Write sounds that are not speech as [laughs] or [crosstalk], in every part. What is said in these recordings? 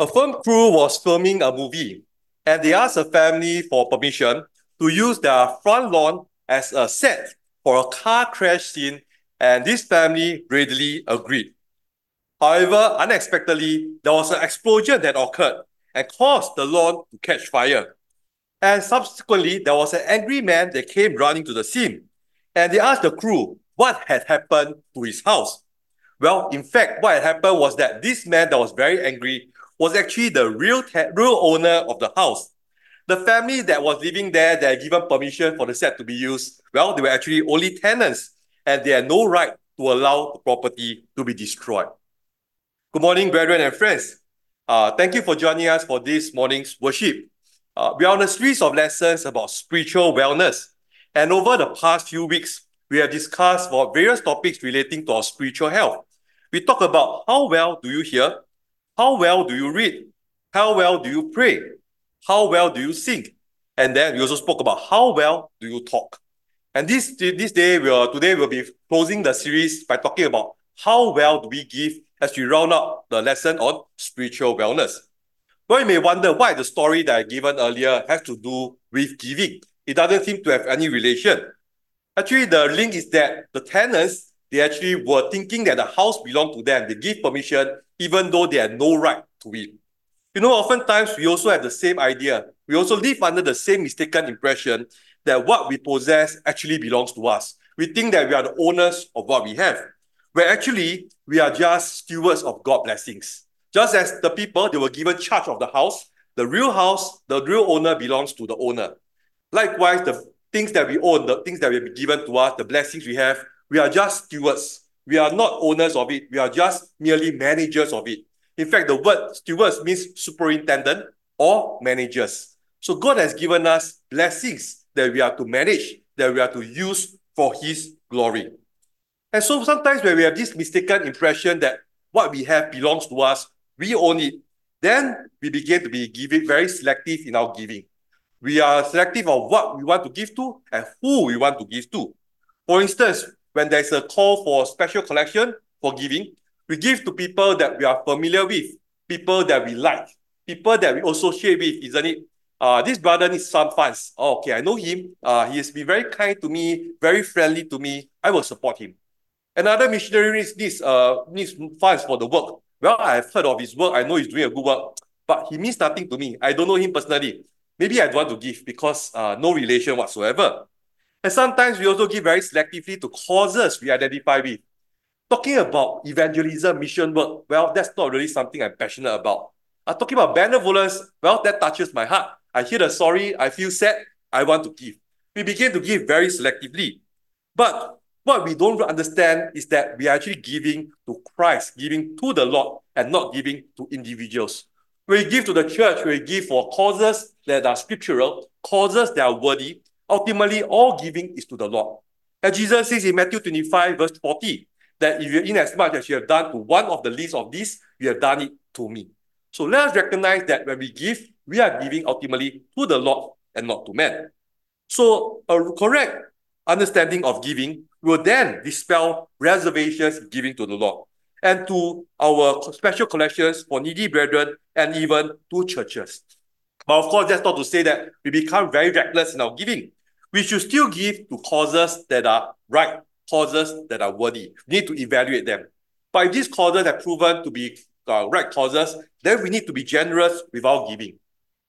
A film crew was filming a movie and they asked the family for permission to use their front lawn as a set for a car crash scene, and this family readily agreed. However, unexpectedly, there was an explosion that occurred and caused the lawn to catch fire. And subsequently, there was an angry man that came running to the scene and they asked the crew what had happened to his house. Well, in fact, what had happened was that this man that was very angry was actually the real, real owner of the house. The family that was living there, they had given permission for the set to be used. Well, they were actually only tenants and they had no right to allow the property to be destroyed. Good morning, brethren and friends. Uh, thank you for joining us for this morning's worship. Uh, we are on a series of lessons about spiritual wellness. And over the past few weeks, we have discussed about various topics relating to our spiritual health. We talk about how well do you hear, how well do you read, how well do you pray, how well do you sing, and then we also spoke about how well do you talk. And this, this day, we are, today we'll be closing the series by talking about how well do we give as we round up the lesson on spiritual wellness. Well, you may wonder why the story that I given earlier has to do with giving. It doesn't seem to have any relation. Actually, the link is that the tenants, they actually were thinking that the house belonged to them. They give permission even though they had no right to it. You know, oftentimes we also have the same idea. We also live under the same mistaken impression that what we possess actually belongs to us. We think that we are the owners of what we have, where actually we are just stewards of God's blessings. Just as the people, they were given charge of the house, the real house, the real owner belongs to the owner. Likewise, the things that we own, the things that we have been given to us, the blessings we have, we are just stewards. We are not owners of it. We are just merely managers of it. In fact, the word stewards means superintendent or managers. So God has given us blessings that we are to manage, that we are to use for His glory. And so sometimes when we have this mistaken impression that what we have belongs to us, we own it, then we begin to be giving very selective in our giving. We are selective of what we want to give to and who we want to give to. For instance, when there's a call for special collection for giving, we give to people that we are familiar with, people that we like, people that we associate with, isn't it? Uh, this brother needs some funds. Oh, okay, I know him. Uh, he has been very kind to me, very friendly to me. I will support him. Another missionary needs, uh, needs funds for the work. Well, I've heard of his work. I know he's doing a good work, but he means nothing to me. I don't know him personally. Maybe I don't want to give because uh, no relation whatsoever. And sometimes we also give very selectively to causes we identify with. Talking about evangelism, mission work, well, that's not really something I'm passionate about. Uh, talking about benevolence, well, that touches my heart. I hear the story, I feel sad, I want to give. We begin to give very selectively. But what we don't understand is that we are actually giving to Christ, giving to the Lord, and not giving to individuals. We give to the church, we give for causes that are scriptural, causes that are worthy. Ultimately, all giving is to the Lord. And Jesus says in Matthew 25, verse 40, that if you're in as much as you have done to one of the least of these, you have done it to me. So let us recognize that when we give, we are giving ultimately to the Lord and not to man. So a correct understanding of giving will then dispel reservations giving to the Lord and to our special collections for needy brethren and even to churches. But of course, that's not to say that we become very reckless in our giving. We should still give to causes that are right, causes that are worthy. We need to evaluate them. But if these causes have proven to be uh, right causes, then we need to be generous with our giving.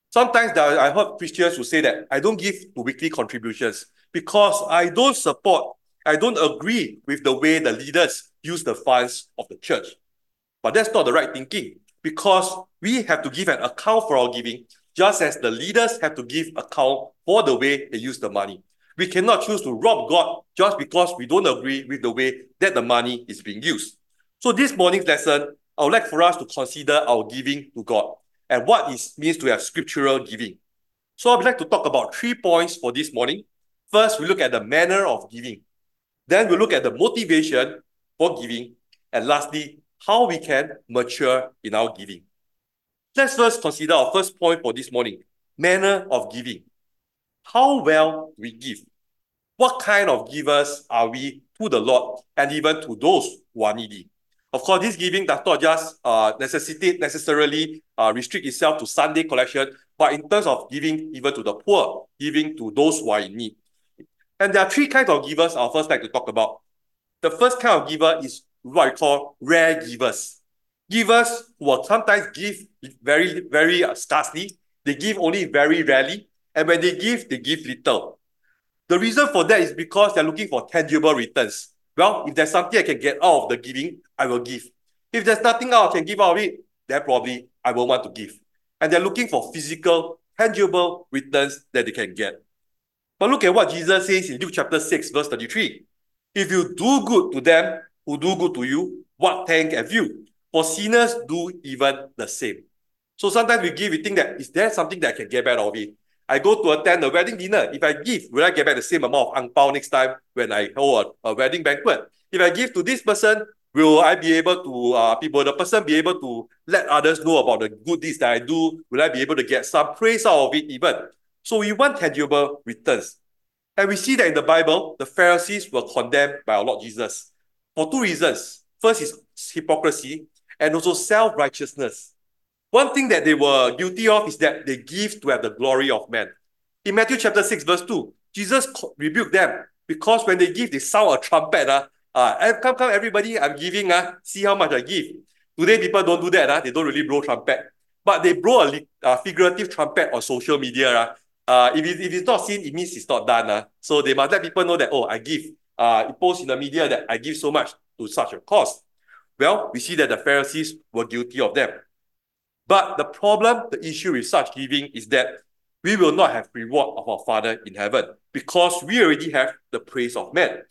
Sometimes I heard Christians who say that I don't give to weekly contributions because I don't support, I don't agree with the way the leaders use the funds of the church. But that's not the right thinking because we have to give an account for our giving, just as the leaders have to give account for the way they use the money. We cannot choose to rob God just because we don't agree with the way that the money is being used. So this morning's lesson, I would like for us to consider our giving to God and what it means to have scriptural giving. So I'd like to talk about three points for this morning. First, we look at the manner of giving. Then we look at the motivation for giving. And lastly, how we can mature in our giving. Let's first consider our first point for this morning manner of giving. How well we give. What kind of givers are we to the Lord and even to those who are needy? Of course, this giving does not just uh, necessitate necessarily uh, restrict itself to Sunday collection, but in terms of giving even to the poor, giving to those who are in need. And there are three kinds of givers I'll first like to talk about. The first kind of giver is what I call rare givers. Givers will sometimes give very, very scarcely. They give only very rarely. And when they give, they give little. The reason for that is because they're looking for tangible returns. Well, if there's something I can get out of the giving, I will give. If there's nothing else I can give out of it, then probably I will want to give. And they're looking for physical, tangible returns that they can get. But look at what Jesus says in Luke chapter 6, verse 33. If you do good to them who do good to you, what thank have you? For sinners do even the same. So sometimes we give, we think that is there something that I can get back of it? I go to attend a wedding dinner. If I give, will I get back the same amount of ang next time when I hold a, a wedding banquet? If I give to this person, will I be able to, uh, people, the person be able to let others know about the good deeds that I do? Will I be able to get some praise out of it even? So we want tangible returns. And we see that in the Bible, the Pharisees were condemned by our Lord Jesus for two reasons. First is hypocrisy and also self-righteousness. One thing that they were guilty of is that they give to have the glory of man. In Matthew chapter 6, verse 2, Jesus rebuked them because when they give, they sound a trumpet. Uh, uh, come, come, everybody, I'm giving. Uh, see how much I give. Today, people don't do that. Uh, they don't really blow trumpet. But they blow a uh, figurative trumpet on social media. Uh, uh, if, it, if it's not seen, it means it's not done. Uh. So they must let people know that, oh, I give. Uh, it posts in the media that I give so much to such a cause. Well, we see that the Pharisees were guilty of them. But the problem, the issue with such giving is that we will not have reward of our Father in heaven because we already have the praise of men.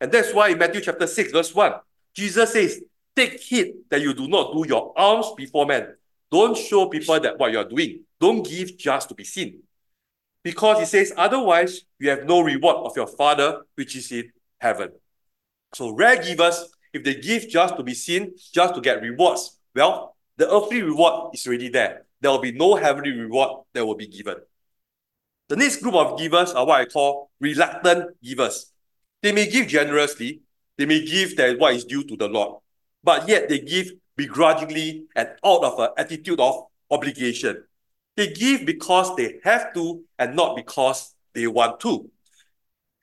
And that's why in Matthew chapter 6, verse 1, Jesus says, Take heed that you do not do your alms before men. Don't show people that what you are doing. Don't give just to be seen. Because he says, otherwise, you have no reward of your Father which is in heaven. So rare givers, if they give just to be seen, just to get rewards, well, the earthly reward is already there. There will be no heavenly reward that will be given. The next group of givers are what I call reluctant givers. They may give generously, they may give that what is due to the Lord, but yet they give begrudgingly and out of an attitude of obligation. They give because they have to and not because they want to.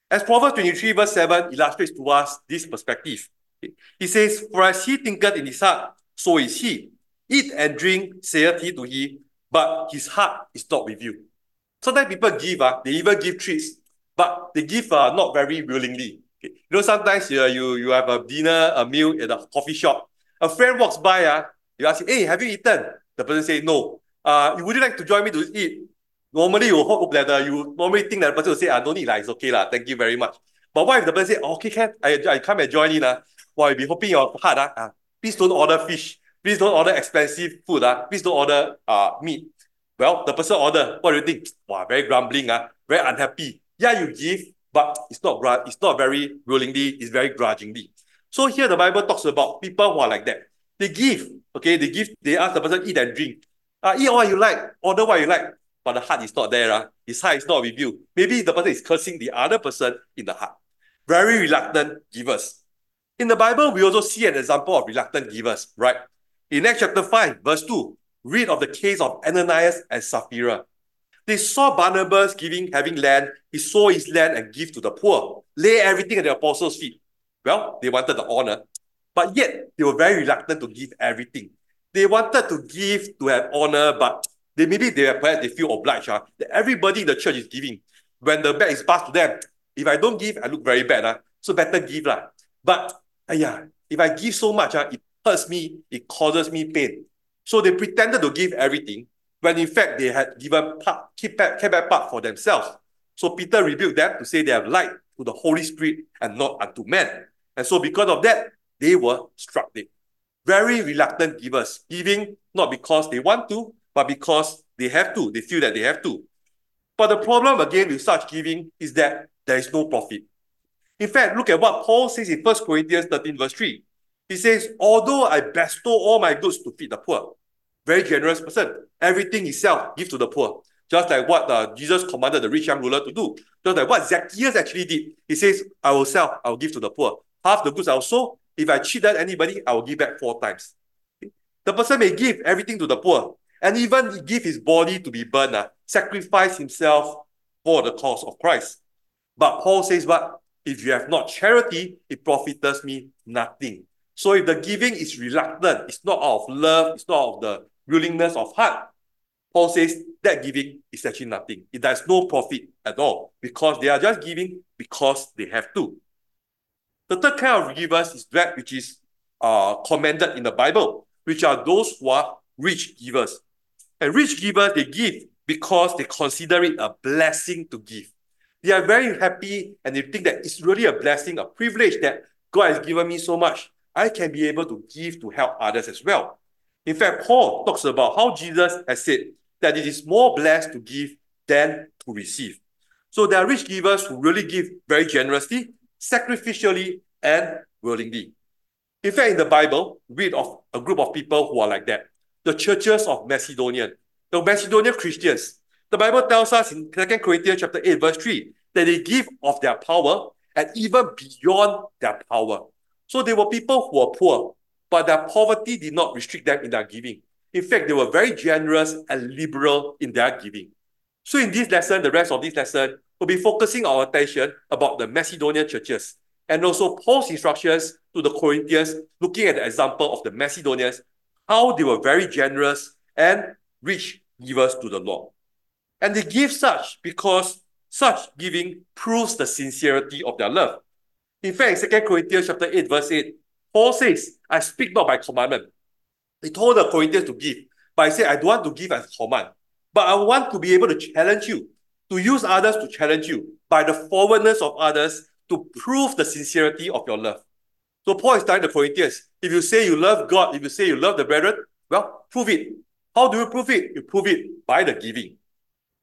As Proverbs 23, verse 7 illustrates to us this perspective, he says, For as he thinketh in his heart, so is he. Eat and drink, saith he to he, but his heart is not with you. Sometimes people give, uh, they even give treats, but they give uh, not very willingly. Okay. You know, sometimes uh, you, you have a dinner, a meal at a coffee shop. A friend walks by, uh, you ask, hey, have you eaten? The person say, no. Uh, would you like to join me to eat? Normally, you hope that uh, you normally think that the person will say, I ah, don't need, like, it's okay, la, thank you very much. But what if the person say, okay, can I, I come and join in? Uh? Well, you'll be hoping your heart, uh, uh, please don't order fish. Please don't order expensive food. Uh. Please don't order uh, meat. Well, the person order, what do you think? [tsk] Wow, very grumbling, uh, very unhappy. Yeah, you give, but it's not it's not very willingly, it's very grudgingly. So here the Bible talks about people who are like that. They give, okay, they give, they ask the person eat and drink. Uh, eat what you like, order what you like, but the heart is not there. Uh. His heart is not with you. Maybe the person is cursing the other person in the heart. Very reluctant givers. In the Bible, we also see an example of reluctant givers, right? In Acts chapter 5, verse 2, read of the case of Ananias and Sapphira. They saw Barnabas giving, having land. He sold his land and give to the poor, lay everything at the apostles' feet. Well, they wanted the honor, but yet they were very reluctant to give everything. They wanted to give to have honor, but they maybe they perhaps they feel obliged. Uh, that everybody in the church is giving. When the bag is passed to them, if I don't give, I look very bad. Uh, so better give. Uh. But yeah, if I give so much, uh, it hurts me, it causes me pain. So they pretended to give everything, when in fact they had given part, keep back, kept back part for themselves. So Peter rebuked them to say they have lied to the Holy Spirit and not unto men. And so because of that, they were struck dead. Very reluctant givers, giving not because they want to, but because they have to. They feel that they have to. But the problem again with such giving is that there is no profit. In fact, look at what Paul says in 1 Corinthians 13, verse 3. He says, although I bestow all my goods to feed the poor, very generous person, everything he sells, give to the poor. Just like what uh, Jesus commanded the rich young ruler to do. Just like what Zacchaeus actually did. He says, I will sell, I will give to the poor. Half the goods I will sow, if I cheated anybody, I will give back four times. The person may give everything to the poor and even give his body to be burned, uh, sacrifice himself for the cause of Christ. But Paul says, But if you have not charity, it profiteth me nothing. So if the giving is reluctant, it's not out of love, it's not out of the willingness of heart, Paul says that giving is actually nothing. It has no profit at all because they are just giving because they have to. The third kind of givers is that which is uh, commended in the Bible, which are those who are rich givers. And rich givers, they give because they consider it a blessing to give. They are very happy and they think that it's really a blessing, a privilege that God has given me so much. I can be able to give to help others as well. In fact, Paul talks about how Jesus has said that it is more blessed to give than to receive. So there are rich givers who really give very generously, sacrificially, and willingly. In fact, in the Bible, read of a group of people who are like that. The churches of Macedonia, the Macedonian Christians. The Bible tells us in 2 Corinthians chapter 8, verse 3, that they give of their power and even beyond their power. So they were people who were poor, but their poverty did not restrict them in their giving. In fact, they were very generous and liberal in their giving. So in this lesson, the rest of this lesson, we'll be focusing our attention about the Macedonian churches and also Paul's instructions to the Corinthians, looking at the example of the Macedonians, how they were very generous and rich givers to the Lord. And they give such because such giving proves the sincerity of their love. In fact, in 2 Corinthians chapter 8, verse 8, Paul says, I speak not by commandment. He told the Corinthians to give, but I said, I don't want to give as command. But I want to be able to challenge you, to use others to challenge you by the forwardness of others to prove the sincerity of your love. So Paul is telling the Corinthians, if you say you love God, if you say you love the brethren, well, prove it. How do you prove it? You prove it by the giving.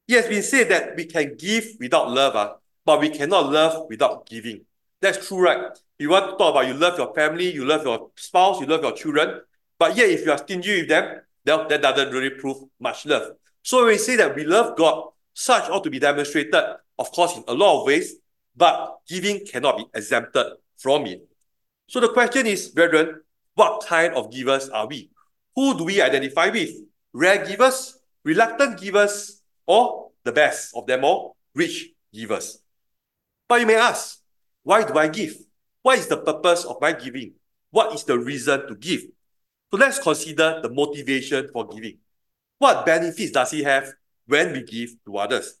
It has been said that we can give without love, uh, but we cannot love without giving. That's true, right? You want to talk about you love your family, you love your spouse, you love your children, but yet if you are stingy with them, then that doesn't really prove much love. So when we say that we love God, such ought to be demonstrated, of course, in a lot of ways, but giving cannot be exempted from it. So the question is, brethren, what kind of givers are we? Who do we identify with? Rare givers, reluctant givers, or the best of them all, rich givers? But you may ask, why do I give? What is the purpose of my giving? What is the reason to give? So let's consider the motivation for giving. What benefits does he have when we give to others?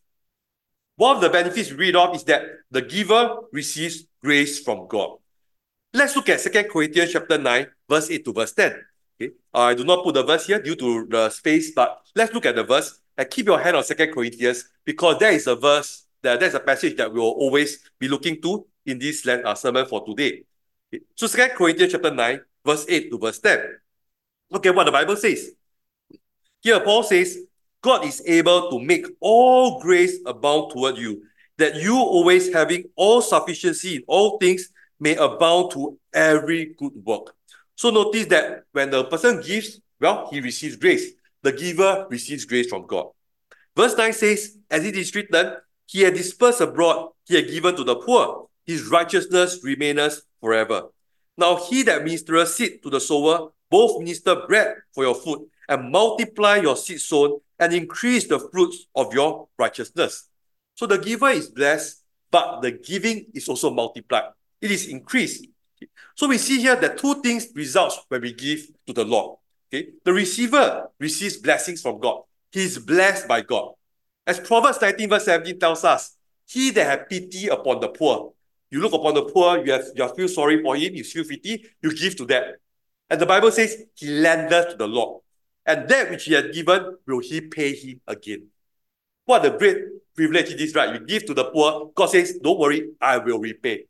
One of the benefits we read of is that the giver receives grace from God. Let's look at 2 Corinthians chapter 9, verse 8 to verse 10. Okay. I do not put the verse here due to the space, but let's look at the verse and keep your hand on Second Corinthians because there is a verse, that, there's a passage that we will always be looking to in this uh, sermon for today. So Second Corinthians chapter 9, verse 8 to verse 10. Look at what the Bible says. Here, Paul says, God is able to make all grace abound toward you, that you always having all sufficiency in all things may abound to every good work. So notice that when the person gives, well, he receives grace. The giver receives grace from God. Verse 9 says, As it is written, He had dispersed abroad, He had given to the poor, His righteousness remaineth forever. Now he that ministereth seed to the sower both minister bread for your food and multiply your seed sown and increase the fruits of your righteousness. So the giver is blessed, but the giving is also multiplied. It is increased. So we see here that two things results when we give to the Lord. Okay, the receiver receives blessings from God. He is blessed by God. As Proverbs 19 verse 17 tells us, he that have pity upon the poor. You look upon the poor, you have you feel sorry for him, you feel pity, you give to them. And the Bible says, He lendeth to the Lord, and that which He has given will He pay him again. What a great privilege it is, right? You give to the poor, God says, Don't worry, I will repay.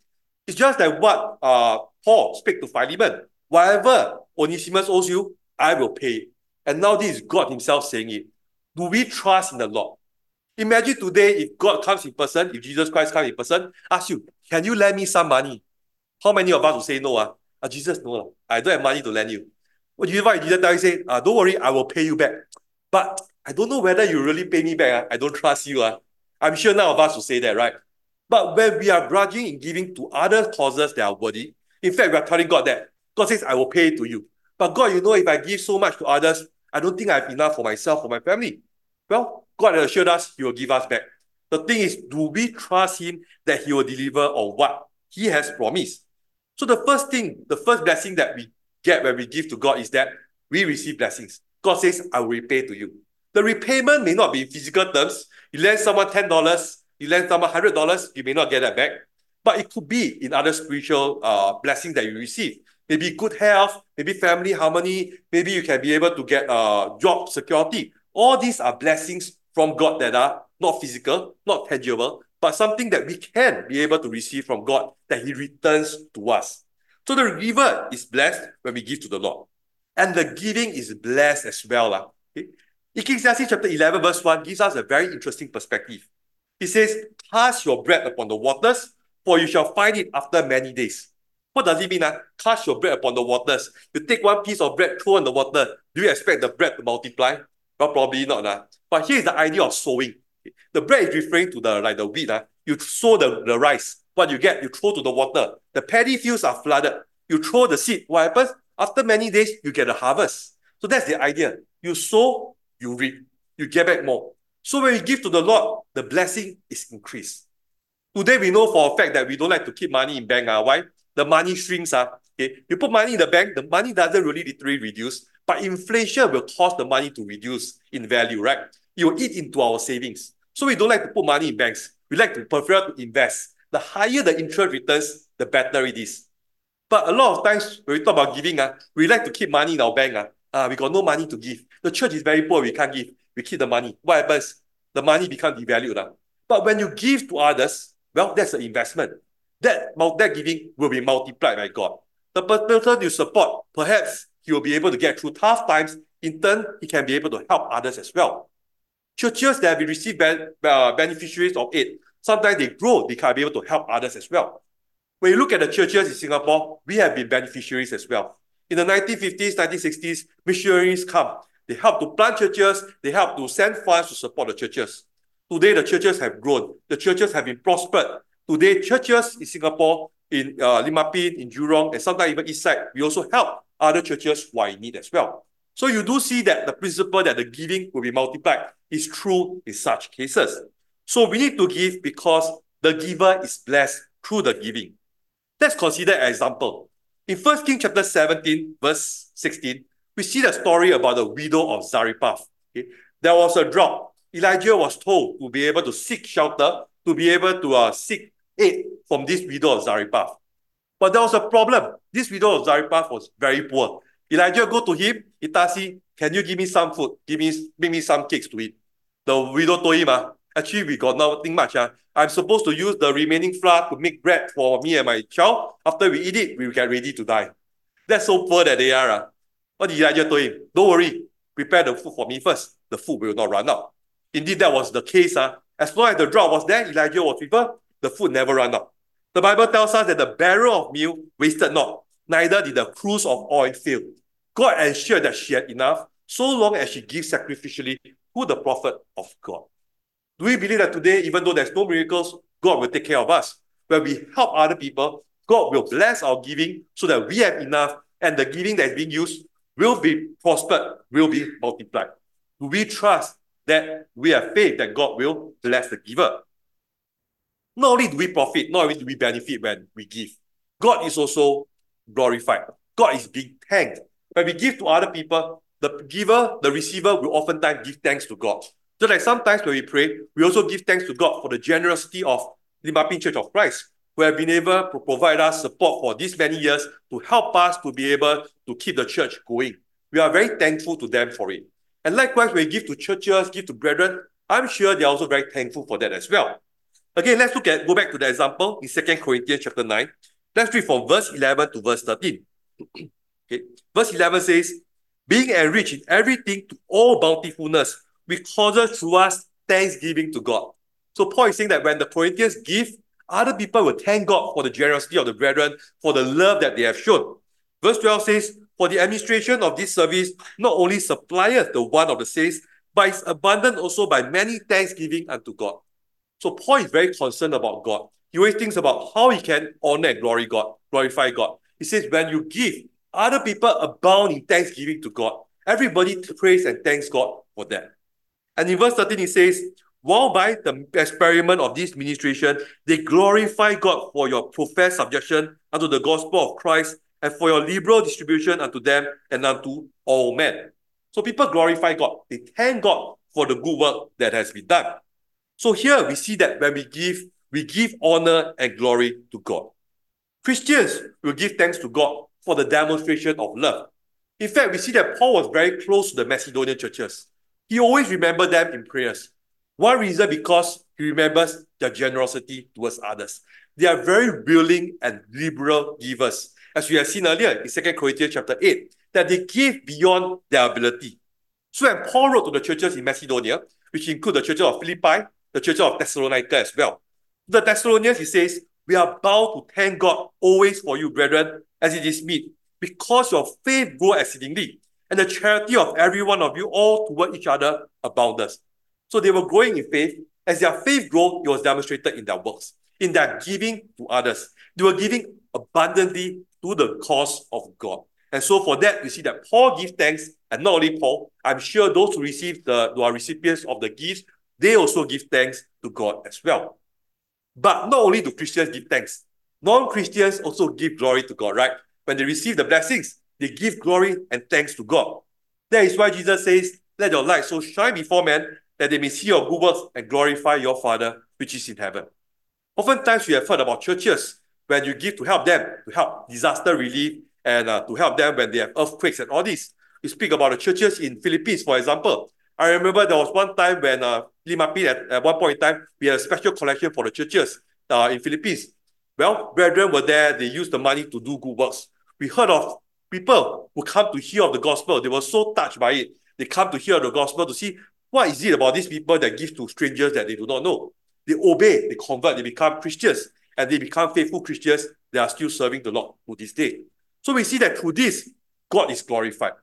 It's just like what uh, Paul speak to Philemon. Whatever Onesimus owes you, I will pay. And now this is God Himself saying it. Do we trust in the Lord? Imagine today if God comes in person, if Jesus Christ comes in person, ask you, can you lend me some money? How many of us will say no? Uh? Uh, Jesus, no, I don't have money to lend you. What you invite Jesus tell you, say, uh, don't worry, I will pay you back. But I don't know whether you really pay me back. Uh. I don't trust you. Uh. I'm sure none of us will say that, right? But when we are grudging in giving to other causes that are worthy, In fact, we are telling God that. God says, I will pay to you. But God, you know, if I give so much to others, I don't think I have enough for myself, for my family. Well, God assured us He will give us back. The thing is, do we trust Him that He will deliver on what He has promised? So the first thing, the first blessing that we get when we give to God is that we receive blessings. God says, I will repay to you. The repayment may not be in physical terms. You lend someone $10, you lend someone $100, you may not get that back. But it could be in other spiritual uh, blessings that you receive. Maybe good health, maybe family harmony, maybe you can be able to get uh, job security. All these are blessings from God that are not physical, not tangible, but something that we can be able to receive from God that He returns to us. So the giver is blessed when we give to the Lord. And the giving is blessed as well. Uh. Okay? Ecclesiastes chapter 11, verse 1 gives us a very interesting perspective. He says, Cast your bread upon the waters, for you shall find it after many days. What does it mean? Uh? Cast your bread upon the waters. You take one piece of bread, throw in the water. Do you expect the bread to multiply? Well, probably not. Uh. But here's the idea of sowing. The bread is referring to the like the wheat. Uh. You sow the, the rice. What you get, you throw to the water. The paddy fields are flooded. You throw the seed. What happens? After many days, you get a harvest. So that's the idea. You sow, you reap. You get back more. So when you give to the Lord, the blessing is increased. Today we know for a fact that we don't like to keep money in bank. Uh. Why? The money shrinks. Uh. Okay? You put money in the bank, the money doesn't really literally reduce, but inflation will cause the money to reduce in value, right? It will eat into our savings. So we don't like to put money in banks. We like to prefer to invest. The higher the interest returns, the better it is. But a lot of times when we talk about giving, uh, we like to keep money in our bank. Uh, uh, we got no money to give. The church is very poor, we can't give. We keep the money. What happens? The money becomes devalued. Uh. But when you give to others, well, that's an investment. That, that giving will be multiplied by God. The person you support, perhaps he will be able to get through tough times. In turn, he can be able to help others as well. Churches that have received ben, uh, beneficiaries of aid, sometimes they grow, they can be able to help others as well. When you look at the churches in Singapore, we have been beneficiaries as well. In the 1950s, 1960s, missionaries come. They help to plant churches, they help to send funds to support the churches. Today, the churches have grown. The churches have been prospered. Today, churches in Singapore, in uh, Limapin, in Jurong, and sometimes even East Side, we also help other churches who are in need as well. So you do see that the principle that the giving will be multiplied is true in such cases. So we need to give because the giver is blessed through the giving. Let's consider an example. In 1 King chapter 17, verse 16, we see the story about the widow of Zarephath. Okay? There was a drought. Elijah was told to be able to seek shelter, to be able to uh, seek aid from this widow of Zarephath. But there was a problem. This widow of Zarephath was very poor. Elijah go to him, Itasi, can you give me some food? Give me, give me some cakes to eat. The widow told him, uh, actually we got nothing much. Uh. I'm supposed to use the remaining flour to make bread for me and my child. After we eat it, we get ready to die. That's so poor that they are. What did Elijah told him? Don't worry, prepare the food for me first. The food will not run out. Indeed, that was the case. Uh. As long as the drought was there, Elijah was with her, the food never ran out. The Bible tells us that the barrel of meal wasted not, neither did the cruse of oil fail. God ensured that she had enough so long as she gives sacrificially to the prophet of God. Do we believe that today, even though there's no miracles, God will take care of us? When we help other people, God will bless our giving so that we have enough and the giving that is being used will be prospered, will be multiplied. Do we trust that we have faith that God will bless the giver? Not only do we profit, not only do we benefit when we give, God is also glorified. God is being thanked. When we give to other people, the giver, the receiver will oftentimes give thanks to God. Just like sometimes when we pray, we also give thanks to God for the generosity of the Limapin ah Church of Christ, who have been able to provide us support for these many years to help us to be able to keep the church going. We are very thankful to them for it. And likewise, when we give to churches, give to brethren, I'm sure they're also very thankful for that as well. Again, let's look at, go back to the example in 2 Corinthians chapter 9. Let's read from verse 11 to verse 13. [clears throat] okay. Verse 11 says, Being enriched in everything to all bountifulness, which causes through us thanksgiving to God. So Paul is saying that when the Corinthians give, other people will thank God for the generosity of the brethren, for the love that they have shown. Verse 12 says, For the administration of this service not only supplieth the one of the saints, but is abundant also by many thanksgiving unto God. So Paul is very concerned about God. He always thinks about how he can honor and glory God, glorify God. He says, when you give, other people abound in thanksgiving to God. Everybody praise and thanks God for that. And in verse 13, he says, while by the experiment of this ministration, they glorify God for your professed subjection unto the gospel of Christ and for your liberal distribution unto them and unto all men. So people glorify God. They thank God for the good work that has been done. So here we see that when we give, we give honor and glory to God. Christians will give thanks to God for the demonstration of love. In fact, we see that Paul was very close to the Macedonian churches. He always remembered them in prayers. One reason because he remembers their generosity towards others. They are very willing and liberal givers. As we have seen earlier in 2 Corinthians chapter 8, that they give beyond their ability. So when Paul wrote to the churches in Macedonia, which include the churches of Philippi, the church of Thessalonica as well, the Thessalonians, he says, we are bound to thank God always for you, brethren, as it is meet, because your faith grew exceedingly, and the charity of every one of you all toward each other abounded. So they were growing in faith. As their faith grew, it was demonstrated in their works, in their giving to others. They were giving abundantly to the cause of God. And so for that, we see that Paul gives thanks, and not only Paul, I'm sure those who receive the who are recipients of the gifts, they also give thanks to God as well. But not only do Christians give thanks, non-Christians also give glory to God, right? When they receive the blessings, they give glory and thanks to God. That is why Jesus says, Let your light so shine before men that they may see your good works and glorify your Father which is in heaven. Oftentimes we have heard about churches when you give to help them, to help disaster relief, and uh, to help them when they have earthquakes and all this. We speak about the churches in Philippines, for example. I remember there was one time when uh, At, at one point in time, we had a special collection for the churches uh, in Philippines. Well, brethren were there, they used the money to do good works. We heard of people who come to hear of the gospel. They were so touched by it. They come to hear the gospel to see what is it about these people that give to strangers that they do not know. They obey, they convert, they become Christians, and they become faithful Christians. They are still serving the Lord to this day. So we see that through this, God is glorified.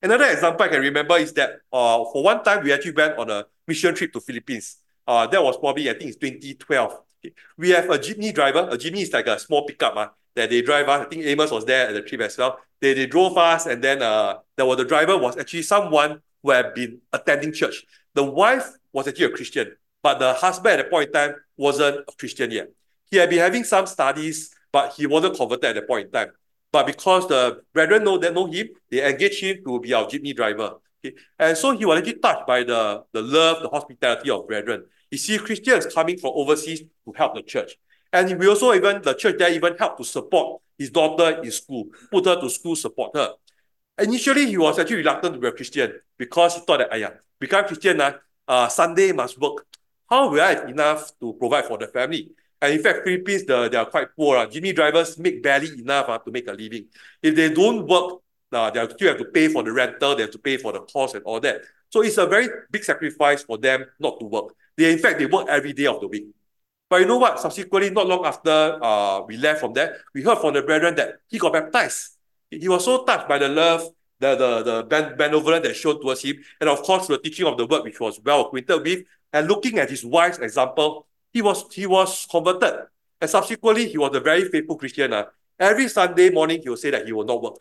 Another example I can remember is that uh, for one time we actually went on a mission trip to Philippines. Uh, that was probably, I think it's 2012. Okay. We have a jeepney driver. A jeepney is like a small pickup uh, that they drive. Uh, I think Amos was there at the trip as well. They, they drove us and then uh, there was the driver was actually someone who had been attending church. The wife was actually a Christian, but the husband at that point in time wasn't a Christian yet. He had been having some studies, but he wasn't converted at that point in time. But because the brethren know that know him, they engage him to be our jeepney driver. Okay? And so he was actually touched by the, the love, the hospitality of brethren. He see Christians coming from overseas to help the church. And we also even, the church there even helped to support his daughter in school, put her to school, support her. Initially, he was actually reluctant to be a Christian because he thought that, yeah, become Christian, uh, uh, Sunday must work. How will I have enough to provide for the family? And in fact, Philippines, the, they are quite poor. Uh. Jeepney drivers make barely enough uh, to make a living. If they don't work, uh, they still have to pay for the rental, they have to pay for the cost and all that. So it's a very big sacrifice for them not to work. They, in fact, they work every day of the week. But you know what? Subsequently, not long after uh, we left from there, we heard from the brethren that he got baptized. He was so touched by the love, the, the, the benevolence that shown towards him, and of course, the teaching of the word, which was well acquainted with, and looking at his wife's example, he was he was converted. And subsequently, he was a very faithful Christian. Uh. Every Sunday morning, he will say that he will not work.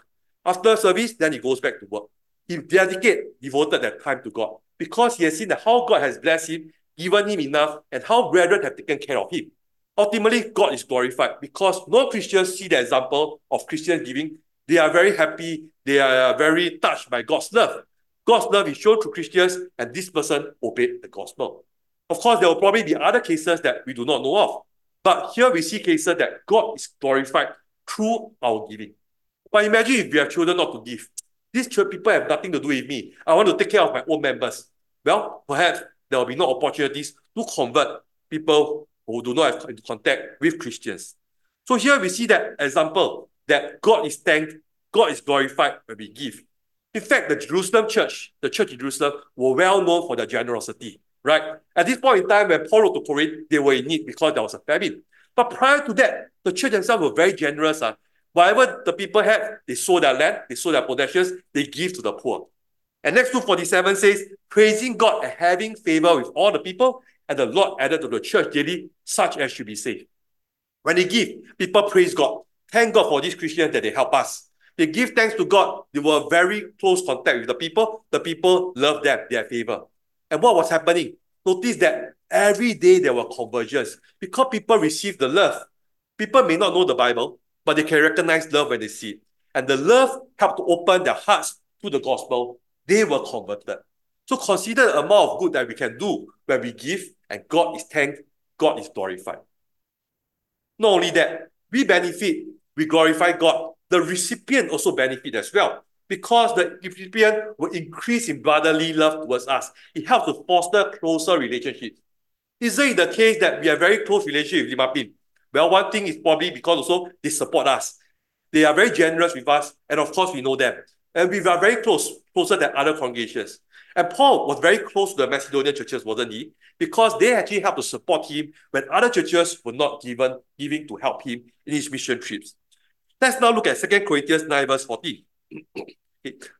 After service, then he goes back to work. He dedicate, devoted that time to God because he has seen that how God has blessed him, given him enough, and how brethren have taken care of him. Ultimately, God is glorified because no Christians see the example of Christian giving. They are very happy. They are very touched by God's love. God's love is shown through Christians, and this person obeyed the gospel. Of course, there will probably be other cases that we do not know of. But here we see cases that God is glorified through our giving. But imagine if we have children not to give. These church people have nothing to do with me. I want to take care of my own members. Well, perhaps there will be no opportunities to convert people who do not have contact with Christians. So here we see that example that God is thanked, God is glorified when we give. In fact, the Jerusalem church, the church in Jerusalem, were well known for their generosity right? At this point in time, when Paul wrote to Corinth, they were in need because there was a famine. But prior to that, the church themselves were very generous. Uh. Whatever the people had, they sold their land, they sold their possessions, they give to the poor. And Acts 247 says, praising God and having favor with all the people, and the Lord added to the church daily such as should be saved. When they give, people praise God. thank God for these Christians that they help us. They give thanks to God. They were very close contact with the people. The people loved them, their favor. And what was happening? Notice that every day there were conversions because people received the love. People may not know the Bible, but they can recognize love when they see it. And the love helped to open their hearts to the gospel. They were converted. So consider the amount of good that we can do when we give and God is thanked, God is glorified. Not only that, we benefit, we glorify God. The recipient also benefit as well because the recipient will increase in brotherly love towards us. It helps to foster closer relationships. Is it the case that we have very close relationship with Limapin? Well, one thing is probably because also they support us. They are very generous with us, and of course we know them. And we are very close, closer than other congregations. And Paul was very close to the Macedonian churches, wasn't he? Because they actually helped to support him when other churches were not given giving to help him in his mission trips. Let's now look at 2 Corinthians 9, verse 14.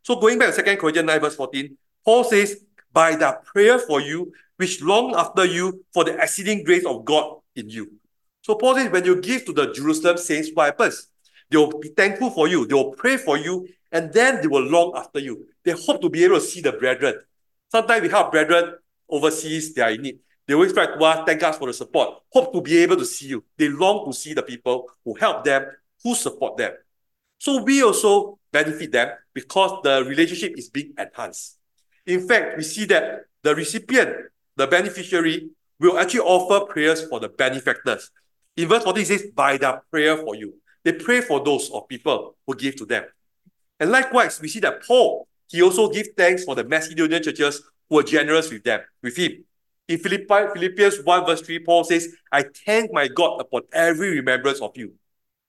So going back to 2 Corinthians 9, verse 14, Paul says, By the prayer for you, which long after you for the exceeding grace of God in you. So Paul says, when you give to the Jerusalem saints, what happens? They will be thankful for you, they will pray for you, and then they will long after you. They hope to be able to see the brethren. Sometimes we help brethren overseas, they are in need. They always try to us, thank us for the support, hope to be able to see you. They long to see the people who help them, who support them. So we also benefit them because the relationship is being enhanced. In fact, we see that the recipient, the beneficiary, will actually offer prayers for the benefactors. In verse 14, it says, by their prayer for you. They pray for those of people who give to them. And likewise, we see that Paul he also gives thanks for the Macedonian churches who were generous with them, with him. In Philippi, Philippians 1 verse 3, Paul says, I thank my God upon every remembrance of you.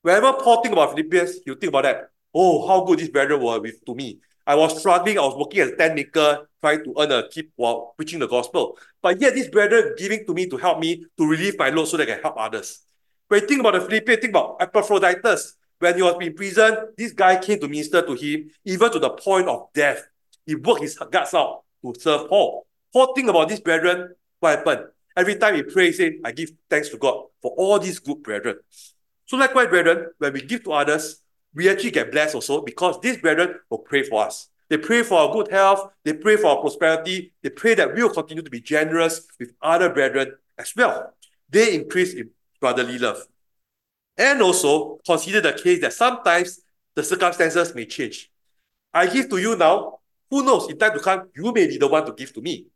Whenever Paul think about Philippians, he'll think about that. Oh, how good these brethren were with to me. I was struggling, I was working as a tent maker, trying to earn a keep while preaching the gospel. But yet these brethren giving to me to help me to relieve my load so that I can help others. When you think about the Philippians, think about Epaphroditus. When he was in prison, this guy came to minister to him, even to the point of death. He worked his guts out to serve Paul. Paul think about this brethren, what happened? Every time he prays, saying, I give thanks to God for all these good brethren. So likewise, brethren, when we give to others, we actually get blessed also because these brethren will pray for us. They pray for our good health. They pray for our prosperity. They pray that we will continue to be generous with other brethren as well. They increase in brotherly love. And also consider the case that sometimes the circumstances may change. I give to you now. Who knows? In time to come, you may be the one to give to me.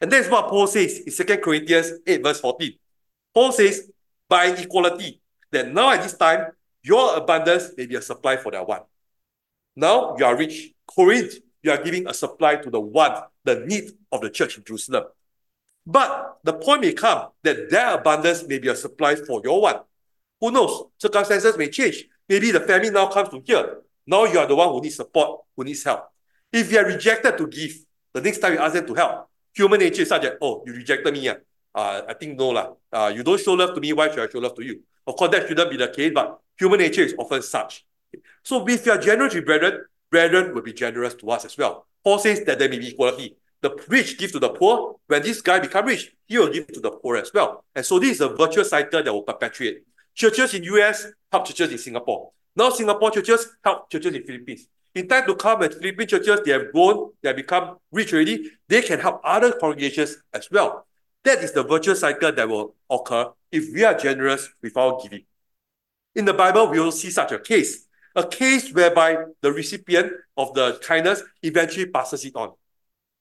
And that's what Paul says in 2 Corinthians 8, verse 14. Paul says, by equality, that now at this time, your abundance may be a supply for their one. Now you are rich. Corinth, you are giving a supply to the one, the need of the church in Jerusalem. But the point may come that their abundance may be a supply for your one. Who knows? Circumstances may change. Maybe the family now comes to here. Now you are the one who needs support, who needs help. If you are rejected to give, the next time you ask them to help, human nature is such that, oh, you rejected me. Yeah. Uh, I think no. lah. Uh, you don't show love to me, why should I show love to you? Of course, that shouldn't be the case, but human nature is often such. So if you are generous with brethren, brethren will be generous to us as well. Paul says that there may be equality. The rich give to the poor. When this guy become rich, he will give to the poor as well. And so this is a virtuous cycle that will perpetuate. Churches in US help churches in Singapore. Now Singapore churches help churches in the Philippines. In time to come, when Philippine churches they have grown, they have become rich already, they can help other congregations as well. That is the virtuous cycle that will occur if we are generous with our giving. In the Bible, we will see such a case, a case whereby the recipient of the kindness eventually passes it on.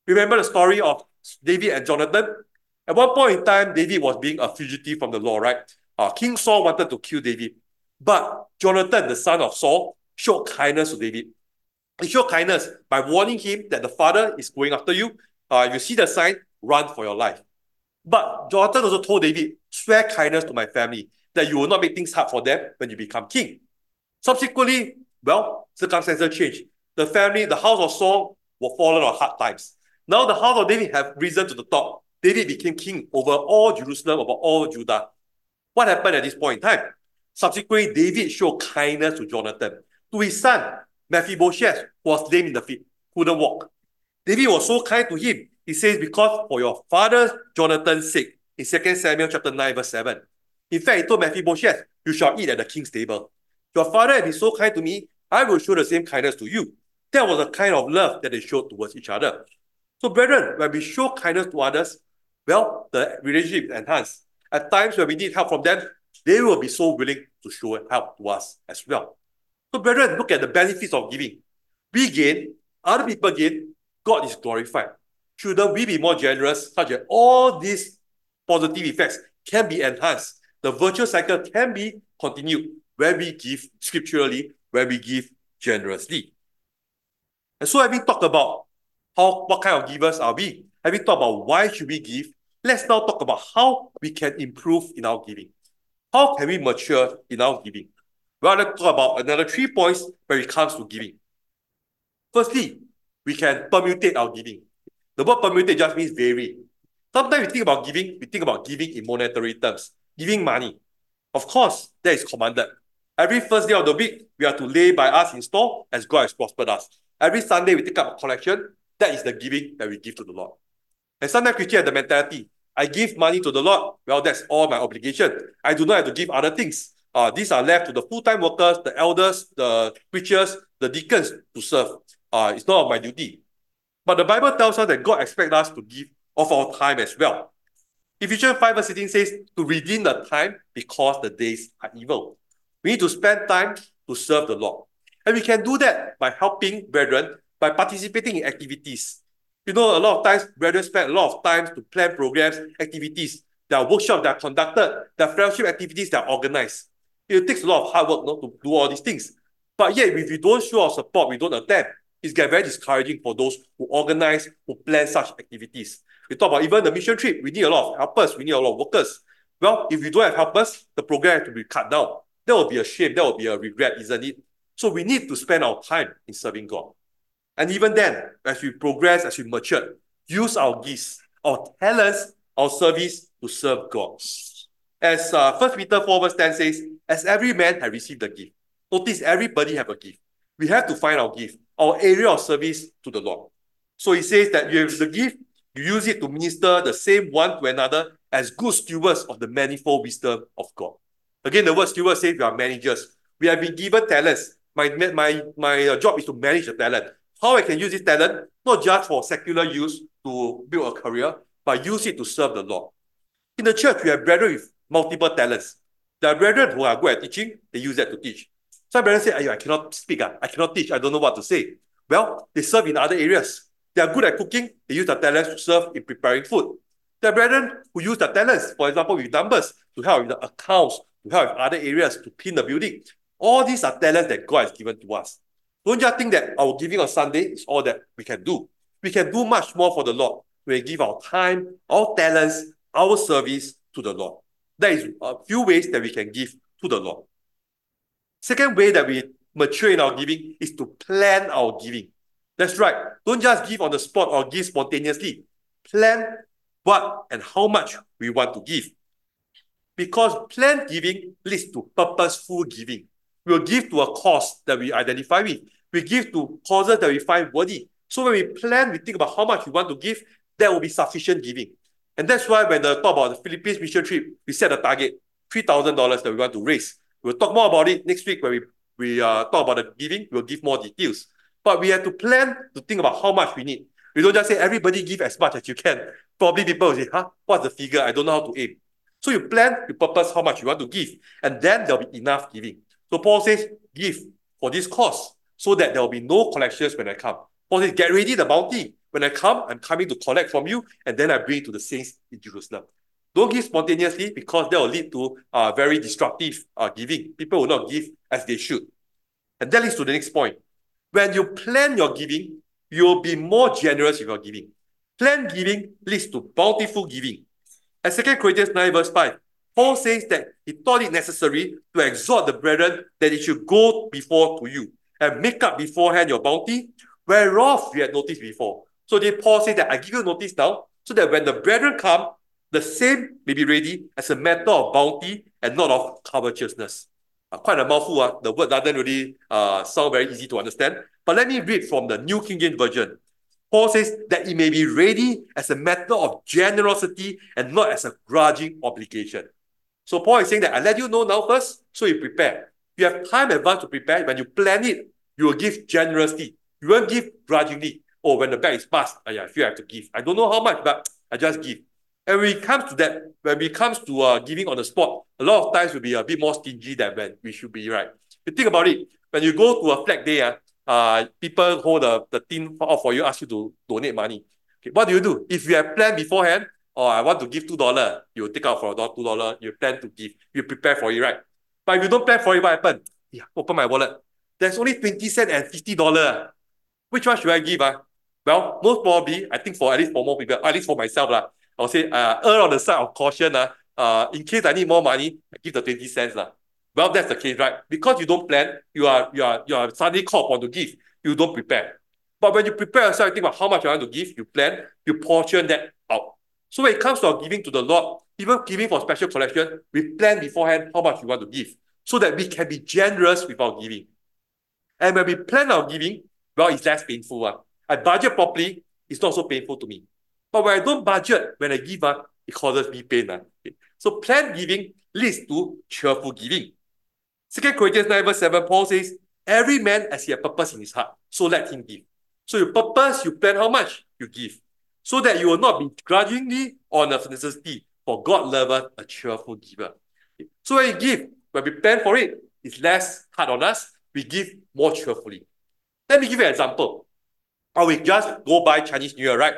Remember the story of David and Jonathan? At one point in time, David was being a fugitive from the law, right? Uh, King Saul wanted to kill David. But Jonathan, the son of Saul, showed kindness to David. He showed kindness by warning him that the father is going after you. Uh, you see the sign, run for your life. But Jonathan also told David, swear kindness to my family, that you will not make things hard for them when you become king. Subsequently, well, circumstances changed. The family, the house of Saul, were fallen on hard times. Now the house of David have risen to the top. David became king over all Jerusalem, over all Judah. What happened at this point in time? Subsequently, David showed kindness to Jonathan. To his son, Mephibosheth, who was lame in the feet, couldn't walk. David was so kind to him. He says, because for your father Jonathan's sake, in 2 Samuel chapter 9, verse 7. In fact, he told Mephibosheth, you shall eat at the king's table. Your father has been so kind to me, I will show the same kindness to you. That was the kind of love that they showed towards each other. So, brethren, when we show kindness to others, well, the relationship is enhanced. At times when we need help from them, they will be so willing to show help to us as well. So, brethren, look at the benefits of giving. We gain, other people gain, God is glorified. Shouldn't we be more generous such that all these positive effects can be enhanced? The virtual cycle can be continued when we give scripturally, when we give generously. And so having talked about how what kind of givers are we, having talked about why should we give, let's now talk about how we can improve in our giving. How can we mature in our giving? Well, let's talk about another three points when it comes to giving. Firstly, we can permutate our giving. The word permutate just means vary. Sometimes we think about giving, we think about giving in monetary terms, giving money. Of course, that is commanded. Every first day of the week, we are to lay by us in store as God has prospered us. Every Sunday, we take up a collection. That is the giving that we give to the Lord. And sometimes Christians have the mentality, I give money to the Lord, well, that's all my obligation. I do not have to give other things. Uh, these are left to the full-time workers, the elders, the preachers, the deacons to serve. Uh, it's not my duty. But the Bible tells us that God expects us to give of our time as well. Ephesians 5 verse 16 says, to redeem the time because the days are evil. We need to spend time to serve the Lord. And we can do that by helping brethren, by participating in activities. You know, a lot of times, brethren spend a lot of time to plan programs, activities. There are workshops that are conducted, there are fellowship activities that are organized. It takes a lot of hard work no, to do all these things. But yet, if we don't show our support, we don't attend, it's get very discouraging for those who organize, who plan such activities. We talk about even the mission trip, we need a lot of helpers, we need a lot of workers. Well, if we don't have helpers, the program has to be cut down. That will be a shame, that will be a regret, isn't it? So we need to spend our time in serving God. And even then, as we progress, as we mature, use our gifts, our talents, our service to serve God. As uh, 1 Peter 4 verse 10 says, as every man has received a gift. Notice everybody have a gift. We have to find our gift, our area of service to the Lord. So he says that you have the gift, you use it to minister the same one to another as good stewards of the manifold wisdom of God. Again, the word steward says we are managers. We have been given talents. My, my, my uh, job is to manage the talent. How I can use this talent, not just for secular use to build a career, but use it to serve the Lord. In the church, we have brethren with multiple talents. There are brethren who are good at teaching, they use that to teach. Some brethren say, I cannot speak, ah. I cannot teach, I don't know what to say. Well, they serve in other areas. They are good at cooking, they use their talents to serve in preparing food. There are brethren who use their talents, for example, with numbers, to help with the accounts, to help with other areas, to clean the building. All these are talents that God has given to us. Don't just think that our giving on Sunday is all that we can do. We can do much more for the Lord. We give our time, our talents, our service to the Lord. There is a few ways that we can give to the Lord. Second way that we mature in our giving is to plan our giving. That's right. Don't just give on the spot or give spontaneously. Plan what and how much we want to give. Because planned giving leads to purposeful giving. We will give to a cause that we identify with. We give to causes that we find worthy. So when we plan, we think about how much we want to give, that will be sufficient giving. And that's why when the talk about the Philippines mission trip, we set a target, $3,000 that we want to raise. We'll talk more about it next week when we, we uh, talk about the giving, we'll give more details. But we have to plan to think about how much we need. We don't just say everybody give as much as you can. Probably people will say, huh, what's the figure? I don't know how to aim. So you plan, you purpose how much you want to give, and then there'll be enough giving. So Paul says, give for this cause, so that there will be no collections when I come. Paul says, get ready the bounty. When I come, I'm coming to collect from you, and then I bring it to the saints in Jerusalem. Don't give spontaneously because that will lead to uh, very destructive uh, giving. People will not give as they should. And that leads to the next point. When you plan your giving, you'll be more generous with your giving. Planned giving leads to bountiful giving. At 2 Corinthians 9 verse 5, Paul says that he thought it necessary to exhort the brethren that it should go before to you and make up beforehand your bounty, whereof you had noticed before. So then Paul says that I give you notice now, so that when the brethren come, the same may be ready as a matter of bounty and not of covetousness. Uh, quite a mouthful. Uh. The word doesn't really uh, sound very easy to understand. But let me read from the New King James Version. Paul says that it may be ready as a matter of generosity and not as a grudging obligation. So Paul is saying that I let you know now first, so you prepare. You have time advance to prepare. When you plan it, you will give generously. You won't give grudgingly. Oh, when the bag is passed, I feel I have to give. I don't know how much, but I just give. And when it comes to that, when it comes to uh, giving on the spot, a lot of times we'll be a bit more stingy than when we should be, right? You think about it, when you go to a flag day, uh, uh, people hold the, the tin out for you, ask you to donate money. Okay, what do you do? If you have planned beforehand, or oh, I want to give $2, you take out for $2, you plan to give, you prepare for it, right? But if you don't plan for it, what happens? Yeah, open my wallet. There's only 20 cents and $50. Which one should I give? Uh? Well, most probably, I think for at least for more people, at least for myself, uh, I'll say uh, err on the side of caution. Uh, uh, in case I need more money, I give the 20 cents. Uh. Well, that's the case, right? Because you don't plan, you are you are you are suddenly called upon to give. You don't prepare. But when you prepare yourself, you think about how much you want to give, you plan, you portion that out. So when it comes to our giving to the Lord, even giving for special collection, we plan beforehand how much we want to give so that we can be generous with our giving. And when we plan our giving, well, it's less painful. Uh. I budget properly, it's not so painful to me. But when I don't budget, when I give, uh, it causes me pain. Uh. So planned giving leads to cheerful giving. Second Corinthians 9 verse 7, Paul says, Every man has a purpose in his heart, so let him give. So your purpose, you plan how much you give. So that you will not be grudgingly a necessity, for God loveth a cheerful giver. So when you give, when we plan for it, it's less hard on us, we give more cheerfully. Let me give you an example. Or we just go by Chinese New Year, right?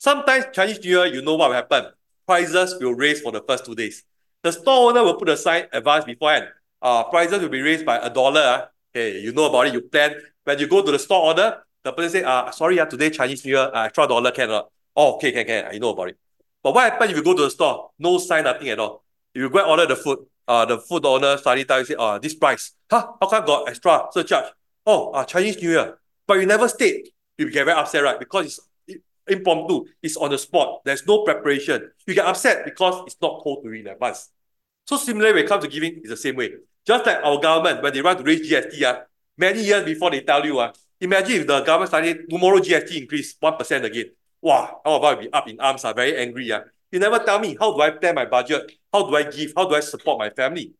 Sometimes Chinese New Year, you know what will happen. Prices will raise for the first two days. The store owner will put a sign advance beforehand uh, prices will be raised by a dollar. Hey, you know about it, you plan. When you go to the store order, the person say, uh, sorry, uh, today Chinese New Year, uh, extra dollar cannot. Oh, okay, can, can, I know about it. But what happens if you go to the store? No sign, nothing at all. If you go and order the food, uh, the food owner suddenly tell you, say, uh, this price. Huh? How come got extra surcharge? Oh, uh, Chinese New Year. But you never state. You get very upset, right? Because it's impromptu. It's on the spot. There's no preparation. You get upset because it's not told to you in advance. So similarly, when it comes to giving, it's the same way. Just like our government, when they want to raise GST, uh, ah, many years before they tell you, uh, imagine if the government started tomorrow GST increase 1% again. Wow, how about be up in arms, uh, very angry. Uh. You never tell me, how do I plan my budget? How do I give? How do I support my family?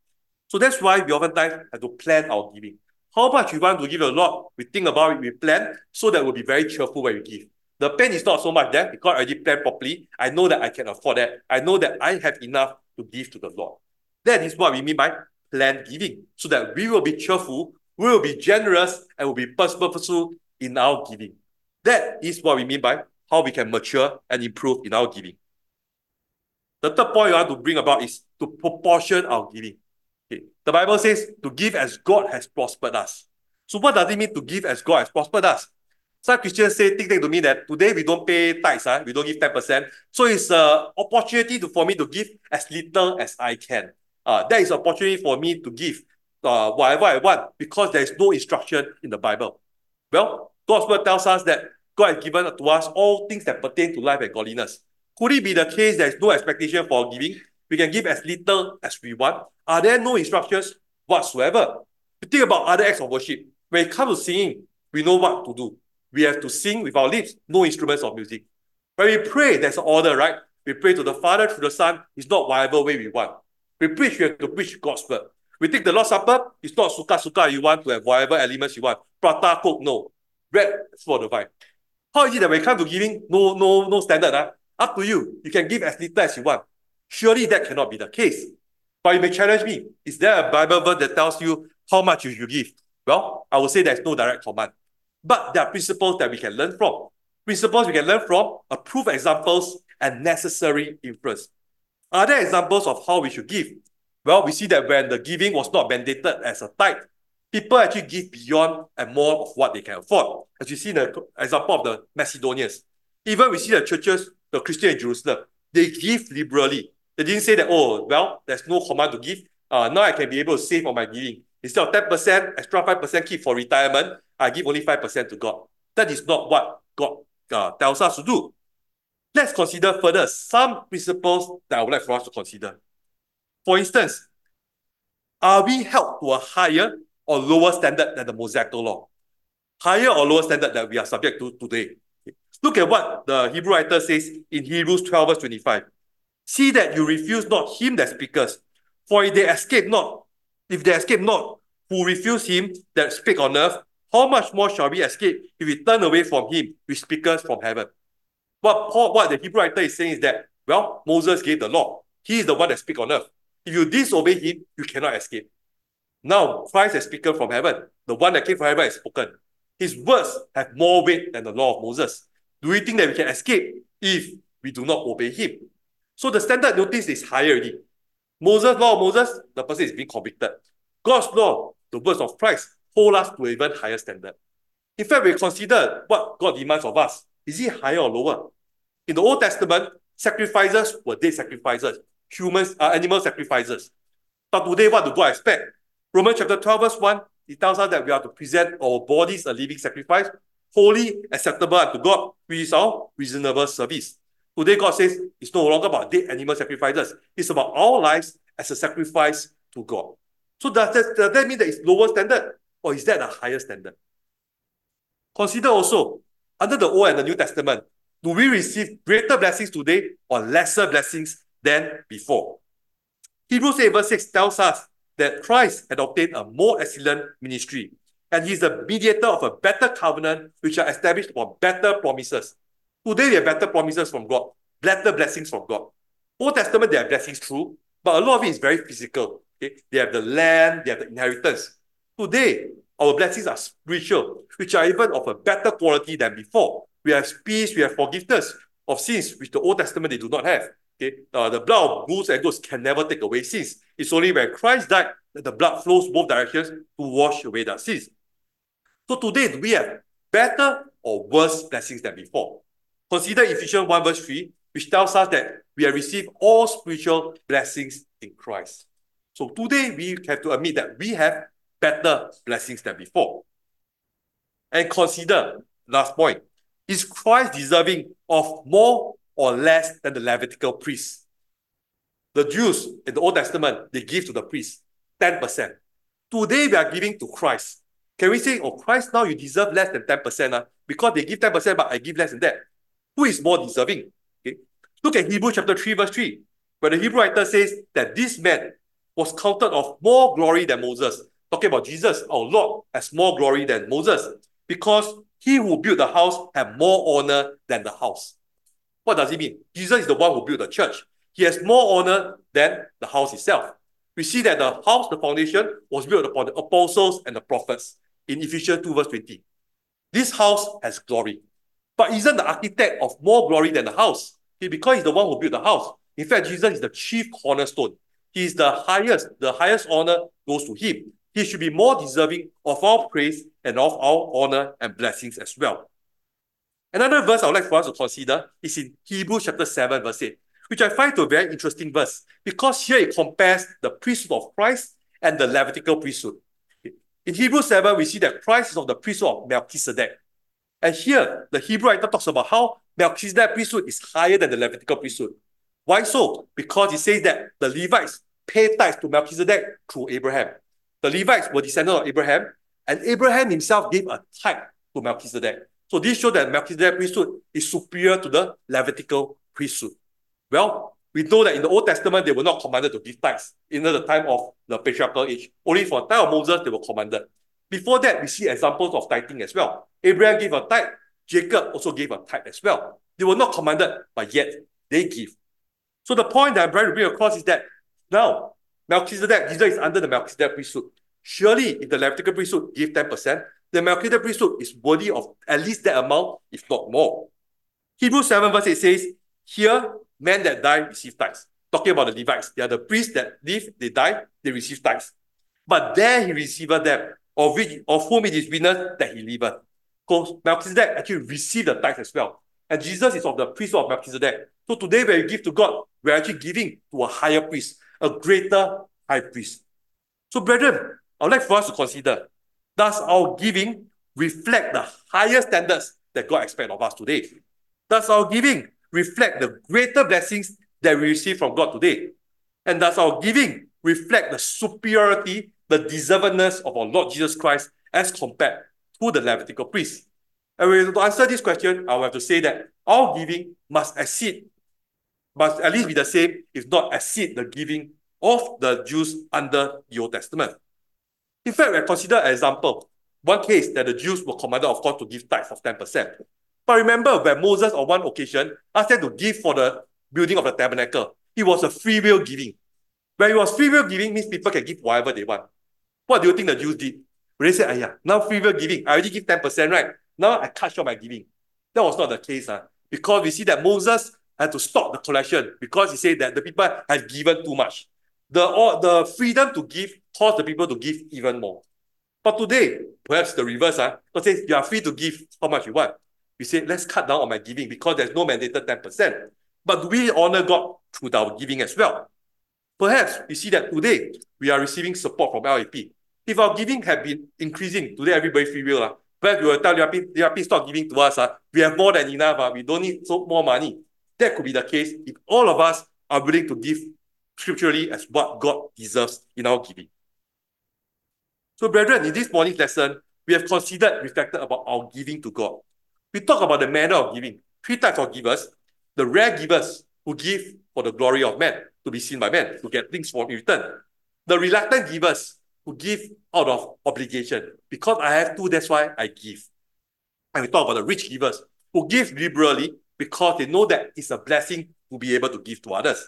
So that's why we oftentimes have to plan our giving. How much we want to give a lot, we think about it, we plan, so that we'll be very cheerful when we give. The pain is not so much there because I already planned properly. I know that I can afford that. I know that I have enough to give to the Lord. That is what we mean by planned giving, so that we will be cheerful, we will be generous, and will be purposeful in our giving. That is what we mean by how we can mature and improve in our giving. The third point I want to bring about is to proportion our giving. Okay. The Bible says to give as God has prospered us. So what does it mean to give as God has prospered us? Some Christians say, think to me that today we don't pay tithes, uh, we don't give 10%. So it's an opportunity to, for me to give as little as I can uh, that is opportunity for me to give uh, whatever I want because there is no instruction in the Bible. Well, God's word tells us that God has given to us all things that pertain to life and godliness. Could it be the case there is no expectation for giving? We can give as little as we want. Are there no instructions whatsoever? Think about other acts of worship. When it comes to singing, we know what to do. We have to sing with our lips, no instruments of music. When we pray, there's an order, right? We pray to the Father through the Son. It's not whatever way we want. We preach, we have to preach God's word. We take the Lord's Supper, it's not suka-suka you want to have whatever elements you want. Prata, coke, no. Bread for the vine. How is it that when it comes to giving, no, no, no standard? Huh? Up to you. You can give as little as you want. Surely that cannot be the case. But you may challenge me. Is there a Bible verse that tells you how much you should give? Well, I would say there's no direct command. But there are principles that we can learn from. Principles we can learn from, approved examples, and necessary influence. Are there examples of how we should give? Well, we see that when the giving was not mandated as a tithe, people actually give beyond and more of what they can afford. As you see in the example of the Macedonians. Even we see the churches, the Christian in Jerusalem, they give liberally. They didn't say that, oh, well, there's no command to give. Uh, now I can be able to save on my giving. Instead of 10%, extra 5% keep for retirement, I give only 5% to God. That is not what God uh, tells us to do. Let's consider further some principles that I would like for us to consider. For instance, are we held to a higher or lower standard than the Mosaical law? Higher or lower standard that we are subject to today? Look at what the Hebrew writer says in Hebrews 12 verse 25. See that you refuse not him that speaketh, for if they escape not, if they escape not who refuse him that speak on earth, how much more shall we escape if we turn away from him who speaketh from heaven? What Paul, what the Hebrew writer is saying is that, well, Moses gave the law. He is the one that speaks on earth. If you disobey him, you cannot escape. Now, Christ has spoken from heaven. The one that came from heaven has spoken. His words have more weight than the law of Moses. Do we think that we can escape if we do not obey him? So the standard notice is higher already. Moses' law of Moses, the person is being convicted. God's law, the words of Christ, hold us to even higher standard. In fact, we consider what God demands of us. Is it higher or lower? In the Old Testament, sacrifices were dead sacrifices, humans, uh, animal sacrifices. But today, what do God expect? Romans chapter 12, verse 1, it tells us that we are to present our bodies a living sacrifice, holy, acceptable unto God, which is our reasonable service. Today, God says it's no longer about dead animal sacrifices. It's about our lives as a sacrifice to God. So does that, does that mean that it's lower standard? Or is that a higher standard? Consider also, under the Old and the New Testament, do we receive greater blessings today or lesser blessings than before? Hebrews 8 verse 6 tells us that Christ had obtained a more excellent ministry, and he is the mediator of a better covenant which are established upon better promises. Today we have better promises from God, better blessings from God. Old Testament, there are blessings true, but a lot of it is very physical. Okay? They have the land, they have the inheritance. Today, our blessings are spiritual, which are even of a better quality than before. We have peace, we have forgiveness of sins, which the Old Testament they do not have. Okay, uh, the blood of bulls and goats can never take away sins. It's only when Christ died that the blood flows both directions to wash away that sins. So today, we have better or worse blessings than before? Consider Ephesians 1 verse 3, which tells us that we have received all spiritual blessings in Christ. So today, we have to admit that we have better blessings than before. And consider, last point, is Christ deserving of more or less than the Levitical priests? The Jews in the Old Testament, they give to the priests 10%. Today we are giving to Christ. Can we say, oh, Christ, now you deserve less than 10%? Uh, because they give 10%, but I give less than that. Who is more deserving? Okay. Look at Hebrews chapter 3, verse 3, where the Hebrew writer says that this man was counted of more glory than Moses. Talking about Jesus, our Lord, has more glory than Moses, because he who built the house had more honor than the house. What does it mean? Jesus is the one who built the church. He has more honor than the house itself. We see that the house, the foundation, was built upon the apostles and the prophets in Ephesians 2, verse 20. This house has glory. But isn't the architect of more glory than the house? He, because he's the one who built the house. In fact, Jesus is the chief cornerstone. He is the highest. The highest honor goes to him. He should be more deserving of our praise and of our honor and blessings as well. Another verse I would like for us to consider is in Hebrews chapter 7, verse 8, which I find to a very interesting verse because here it compares the priesthood of Christ and the Levitical priesthood. In Hebrews 7, we see that Christ is of the priesthood of Melchizedek. And here, the Hebrew writer talks about how Melchizedek priesthood is higher than the Levitical priesthood. Why so? Because he says that the Levites pay tithes to Melchizedek through Abraham. The Levites were descendants of Abraham, and Abraham himself gave a tithe to Melchizedek. So this shows that Melchizedek priesthood is superior to the Levitical priesthood. Well, we know that in the Old Testament, they were not commanded to give tithes in the time of the patriarchal age. Only for the time of Moses, they were commanded. Before that, we see examples of tithing as well. Abraham gave a tithe. Jacob also gave a tithe as well. They were not commanded, but yet they give. So the point that I'm trying to bring across is that now Melchizedek, Jesus is under the Melchizedek priesthood. Surely, if the Levitical priesthood give 10%, the Melchizedek priesthood is worthy of at least that amount, if not more. Hebrews 7 verse 8 says, Here, men that die receive tithes. Talking about the Levites. They are the priests that live, they die, they receive tithes. But there he receiveth them, of, which, of whom it is witness that he liveth. Because Melchizedek actually received the tithes as well. And Jesus is of the priesthood of Melchizedek. So today when we give to God, we're actually giving to a higher priest, a greater high priest. So brethren, I would like for us to consider, does our giving reflect the higher standards that God expects of us today? Does our giving reflect the greater blessings that we receive from God today? And does our giving reflect the superiority, the deservedness of our Lord Jesus Christ as compared to the Levitical priest? And to answer this question, I will have to say that our giving must exceed, must at least be the same, if not exceed the giving of the Jews under the Old Testament. In fact, we consider an example. One case that the Jews were commanded, of course, to give tithes of 10%. But remember when Moses on one occasion asked them to give for the building of the tabernacle, it was a free will giving. When it was free will giving, means people can give whatever they want. What do you think the Jews did? They said, yeah, now free will giving. I already give 10%, right? Now I cut short my giving. That was not the case. Uh, because we see that Moses had to stop the collection because he said that the people had given too much. The, all, the freedom to give caused the people to give even more. But today, perhaps the reverse. Uh, God says you are free to give how much you want. We say, let's cut down on my giving because there's no mandated 10%. But we honor God through our giving as well? Perhaps we see that today we are receiving support from LAP. If our giving had been increasing, today everybody free will. Uh, perhaps we will tell LAP, LAP stop giving to us. Uh, we have more than enough. Uh, we don't need so more money. That could be the case if all of us are willing to give scripturally as what God deserves in our giving. So, brethren, in this morning's lesson, we have considered, reflected about our giving to God. We talk about the manner of giving. Three types of givers. The rare givers who give for the glory of man, to be seen by men, to get things for in return. The reluctant givers who give out of obligation. Because I have to, that's why I give. And we talk about the rich givers who give liberally because they know that it's a blessing to be able to give to others.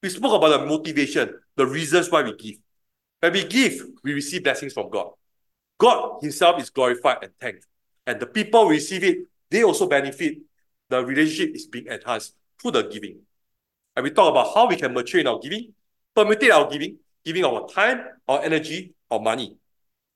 We spoke about the motivation, the reasons why we give. When we give, we receive blessings from God. God Himself is glorified and thanked. And the people receive it, they also benefit. The relationship is being enhanced through the giving. And we talk about how we can mature in our giving, permutate our giving, giving our time, our energy, our money.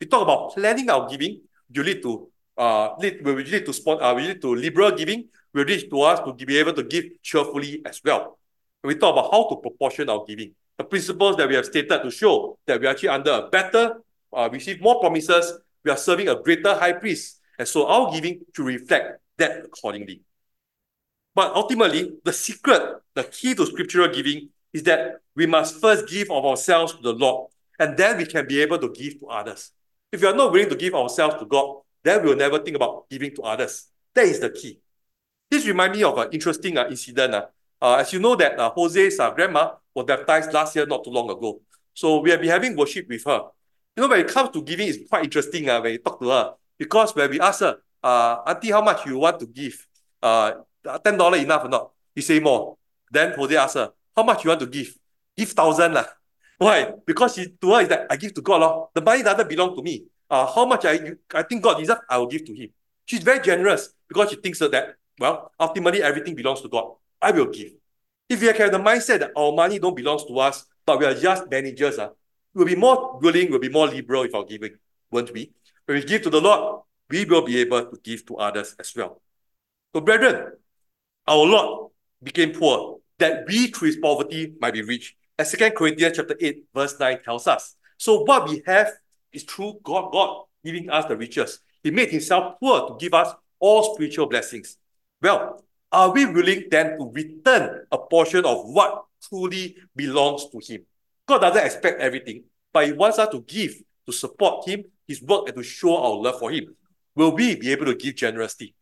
We talk about planning our giving. You lead to uh, lead, we lead to spon- uh, we lead to liberal giving. We lead to us to be able to give cheerfully as well. We talk about how to proportion our giving. The principles that we have stated to show that we are actually under a better, uh, receive more promises. We are serving a greater high priest, and so our giving to reflect that accordingly. But ultimately, the secret, the key to scriptural giving is that we must first give of ourselves to the Lord, and then we can be able to give to others. If we are not willing to give ourselves to God, then we will never think about giving to others. That is the key. This reminds me of an interesting uh, incident. Uh. Uh, as you know that uh, Jose's uh, grandma was baptized last year, not too long ago. So we have been having worship with her. You know, when it comes to giving, it's quite interesting uh, when you talk to her. Because when we ask her, uh, Auntie, how much you want to give? Uh, $10 enough or not? You say more. Then Jose asks her, how much you want to give? Give thousand lah. [laughs] Why? Because she, to her is that I give to God. Lor. The money doesn't belong to me. Uh, how much I, I think God deserves, I will give to him. She's very generous because she thinks that, well, ultimately everything belongs to God. I will give. If we have the mindset that our money don't belong to us, but we are just managers, uh, we'll be more willing, we'll be more liberal with our giving, won't we? When we give to the Lord, we will be able to give to others as well. So, brethren, our Lord became poor, that we through his poverty might be rich. As 2 Corinthians chapter 8, verse 9 tells us. So what we have is through God, God giving us the riches. He made himself poor to give us all spiritual blessings. Well, are we willing then to return a portion of what truly belongs to him? God doesn't expect everything, but he wants us to give to support him, his work, and to show our love for him. Will we be able to give generously?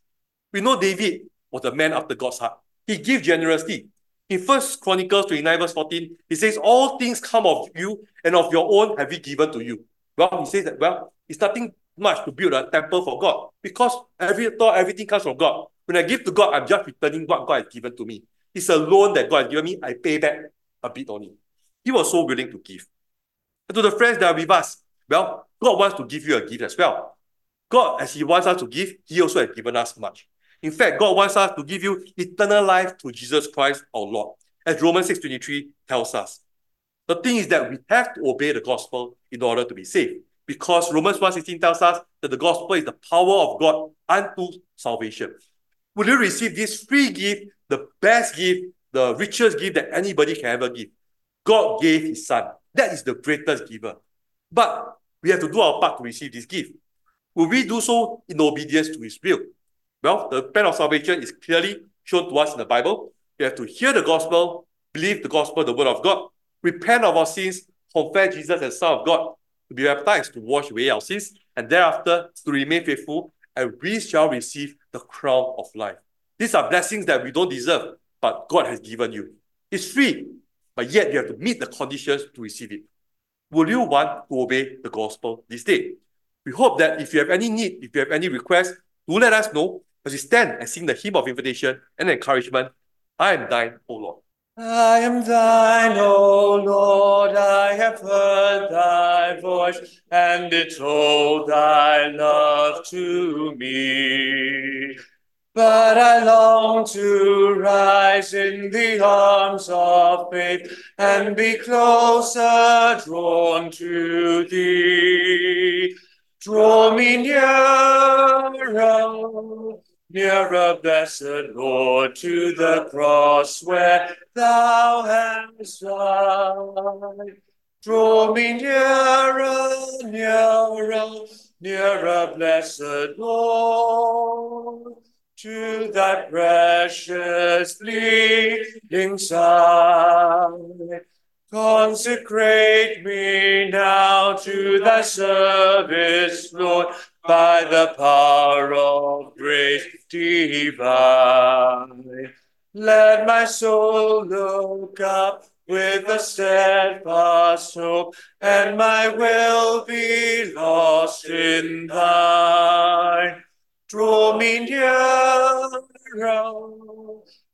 We know David was a man after God's heart. He gave generously. In First Chronicles 29, verse 14, he says, All things come of you, and of your own have we given to you. Well, he says that, well, it's nothing much to build a temple for God because every thought, everything comes from God. When I give to God, I'm just returning what God has given to me. It's a loan that God has given me. I pay back a bit only. He was so willing to give. And to the friends that are with us, well, God wants to give you a gift as well. God, as He wants us to give, He also has given us much. In fact, God wants us to give you eternal life through Jesus Christ our Lord, as Romans 6.23 tells us. The thing is that we have to obey the gospel in order to be saved. Because Romans 1.16 tells us that the gospel is the power of God unto salvation. Will you receive this free gift, the best gift, the richest gift that anybody can ever give? God gave his son. That is the greatest giver. But we have to do our part to receive this gift. Will we do so in obedience to his will? Well, the plan of salvation is clearly shown to us in the Bible. We have to hear the gospel, believe the gospel, the word of God, repent of our sins, confess Jesus as Son of God, to be baptized to wash away our sins, and thereafter to remain faithful, and we shall receive the crown of life. These are blessings that we don't deserve, but God has given you. It's free, but yet you have to meet the conditions to receive it. will you want to obey the gospel this day? We hope that if you have any need, if you have any request, do let us know as we stand and sing the hymn of invitation and encouragement. I am thine, O Lord. I am thine, O Lord, I have heard thy voice, and it told thy love to me. But I long to rise in the arms of faith and be closer drawn to thee. Draw me nearer, nearer, blessed Lord, to the cross where thou hast died. Draw me nearer, nearer, nearer, blessed Lord, to thy precious bleeding side. Consecrate me now to thy service, Lord, by the power of grace divine. Let my soul look up with a steadfast hope, and my will be lost in thine. Draw me nearer,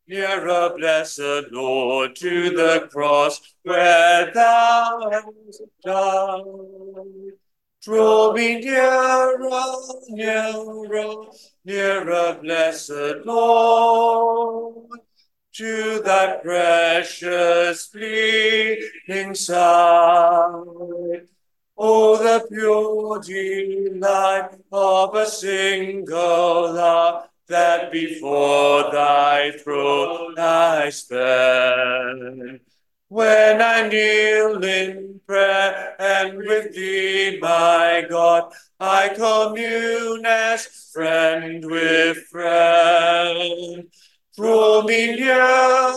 nearer, blessed Lord, to the cross where thou hast died. Draw me nearer, nearer, nearer, blessed Lord, to that precious bleeding side. Oh, the pure delight of a single hour that before thy throne I spend. When I kneel in prayer and with thee, my God, I commune as friend with friend. Draw me nearer,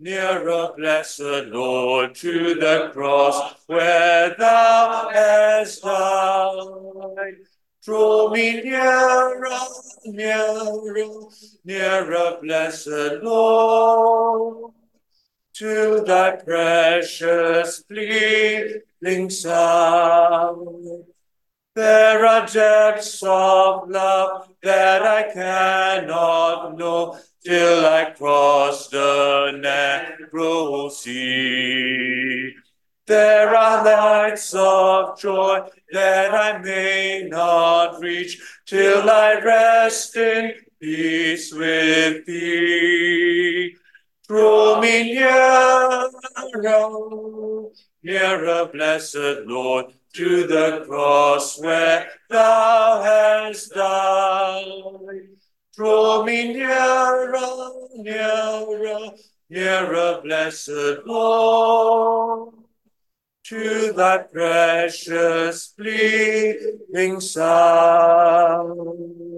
nearer, blessed Lord, to the cross where thou hast died. Draw me nearer, nearer, nearer, blessed Lord, to thy precious bleeding side. There are depths of love that I cannot know till I cross the narrow sea. There are lights of joy that I may not reach till I rest in peace with thee. Draw me nearer, nearer, blessed Lord, to the cross where thou hast died. Draw me nearer, nearer, nearer, blessed Lord, to thy precious bleeding side.